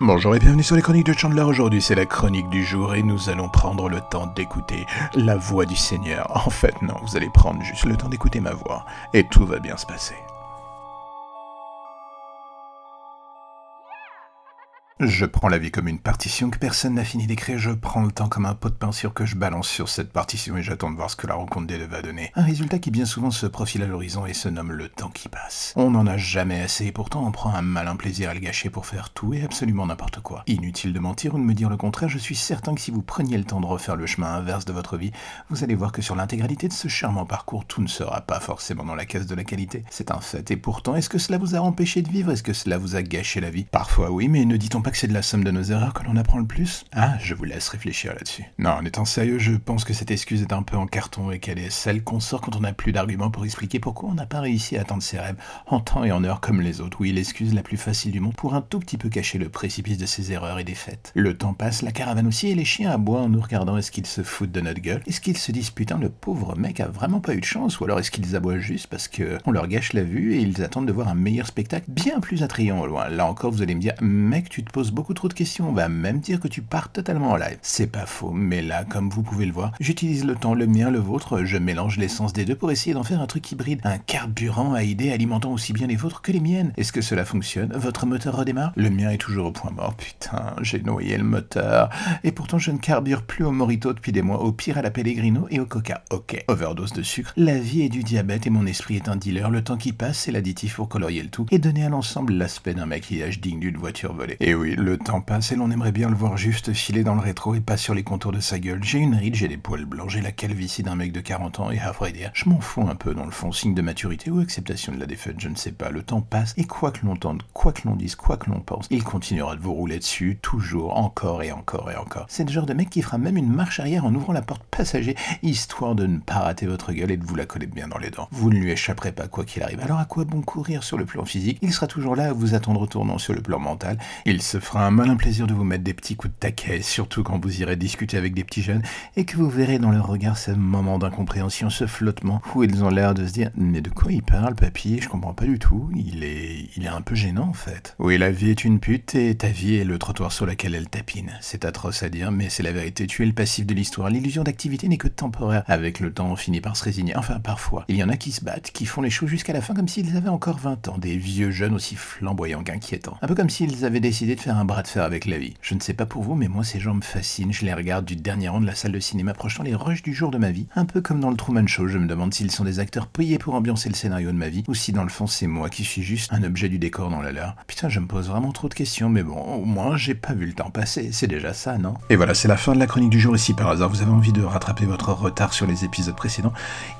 Bonjour et bienvenue sur les chroniques de Chandler. Aujourd'hui, c'est la chronique du jour et nous allons prendre le temps d'écouter la voix du Seigneur. En fait, non, vous allez prendre juste le temps d'écouter ma voix et tout va bien se passer. Je prends la vie comme une partition que personne n'a fini d'écrire, je prends le temps comme un pot de peinture que je balance sur cette partition et j'attends de voir ce que la rencontre des deux va donner. Un résultat qui bien souvent se profile à l'horizon et se nomme le temps qui passe. On n'en a jamais assez et pourtant on prend un malin plaisir à le gâcher pour faire tout et absolument n'importe quoi. Inutile de mentir ou de me dire le contraire, je suis certain que si vous preniez le temps de refaire le chemin inverse de votre vie, vous allez voir que sur l'intégralité de ce charmant parcours, tout ne sera pas forcément dans la case de la qualité. C'est un fait et pourtant, est-ce que cela vous a empêché de vivre? Est-ce que cela vous a gâché la vie? Parfois oui, mais ne dit-on pas que c'est de la somme de nos erreurs que l'on apprend le plus? Ah, je vous laisse réfléchir là-dessus. Non, en étant sérieux, je pense que cette excuse est un peu en carton et qu'elle est celle qu'on sort quand on n'a plus d'arguments pour expliquer pourquoi on n'a pas réussi à atteindre ses rêves en temps et en heure comme les autres. Oui, l'excuse la plus facile du monde pour un tout petit peu cacher le précipice de ses erreurs et défaites. Le temps passe, la caravane aussi, et les chiens aboient en nous regardant. Est-ce qu'ils se foutent de notre gueule? Est-ce qu'ils se disent putain, le pauvre mec a vraiment pas eu de chance Ou alors est-ce qu'ils aboient juste parce que on leur gâche la vue et ils attendent de voir un meilleur spectacle bien plus attrayant au loin? Là encore, vous allez me dire, mec, tu te beaucoup trop de questions, on va même dire que tu pars totalement en live. C'est pas faux, mais là, comme vous pouvez le voir, j'utilise le temps, le mien, le vôtre, je mélange l'essence des deux pour essayer d'en faire un truc hybride, un carburant à idées alimentant aussi bien les vôtres que les miennes. Est-ce que cela fonctionne? Votre moteur redémarre? Le mien est toujours au point mort, putain, j'ai noyé le moteur. Et pourtant, je ne carbure plus au morito depuis des mois, au pire à la Pellegrino et au coca. Ok, overdose de sucre. La vie est du diabète et mon esprit est un dealer. Le temps qui passe, c'est l'additif pour colorier le tout et donner à l'ensemble l'aspect d'un maquillage digne d'une voiture volée. Et oui, le temps passe et l'on aimerait bien le voir juste filer dans le rétro et pas sur les contours de sa gueule. J'ai une ride, j'ai des poils blancs, j'ai la calvitie d'un mec de 40 ans et à vrai dire, je m'en fous un peu dans le fond, signe de maturité ou acceptation de la défaite, je ne sais pas. Le temps passe et quoi que l'on tente, quoi que l'on dise, quoi que l'on pense, il continuera de vous rouler dessus, toujours, encore et encore et encore. C'est le genre de mec qui fera même une marche arrière en ouvrant la porte passager, histoire de ne pas rater votre gueule et de vous la coller bien dans les dents. Vous ne lui échapperez pas quoi qu'il arrive. Alors à quoi bon courir sur le plan physique? Il sera toujours là à vous attendre tournant sur le plan mental. Il se fera un malin plaisir de vous mettre des petits coups de taquet, surtout quand vous irez discuter avec des petits jeunes et que vous verrez dans leur regard ce moment d'incompréhension, ce flottement où ils ont l'air de se dire mais de quoi il parle papy? Je comprends pas du tout. Il est, il est un peu gênant en fait. Oui, la vie est une pute et ta vie est le trottoir sur lequel elle tapine. C'est atroce à dire, mais c'est la vérité. Tu es le passif de l'histoire. L'illusion d'activité n'est que temporaire. Avec le temps, on finit par se résigner. Enfin, parfois. Il y en a qui se battent, qui font les choses jusqu'à la fin comme s'ils avaient encore 20 ans. Des vieux jeunes aussi flamboyants qu'inquiétants. Un peu comme s'ils avaient décidé de faire un bras de fer avec la vie. Je ne sais pas pour vous, mais moi ces gens me fascinent. Je les regarde du dernier rang de la salle de cinéma, projetant les rushs du jour de ma vie. Un peu comme dans le Truman Show. Je me demande s'ils sont des acteurs payés pour ambiancer le scénario de ma vie, ou si dans le fond c'est moi qui suis juste un objet du décor dans la leur. Putain, je me pose vraiment trop de questions, mais bon, au moins j'ai pas vu le temps passer. C'est déjà ça, non? Et voilà, c'est la fin de la chronique du jour. Et si par hasard vous avez envie de rattraper votre retard sur les épisodes précédents,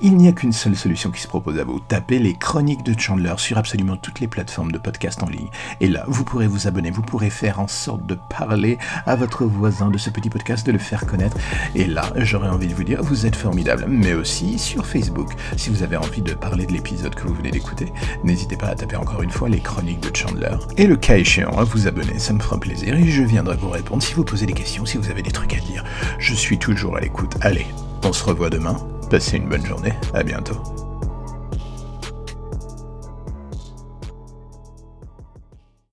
il n'y a qu'une seule solution qui se propose à vous. Tapez les chroniques de Chandler sur absolument toutes les plateformes de podcast en ligne. Et là, vous pourrez vous abonner, vous pourrez faire en sorte de parler à votre voisin de ce petit podcast, de le faire connaître. Et là, j'aurais envie de vous dire, vous êtes formidable. Mais aussi sur Facebook. Si vous avez envie de parler de l'épisode que vous venez d'écouter, n'hésitez pas à taper encore une fois les chroniques de Chandler. Et le cas échéant, à vous abonner, ça me fera plaisir et je viendrai vous répondre si vous posez des questions, si vous avez des trucs à dire. Je suis toujours à l'écoute. Allez, on se revoit demain. Passez une bonne journée. À bientôt.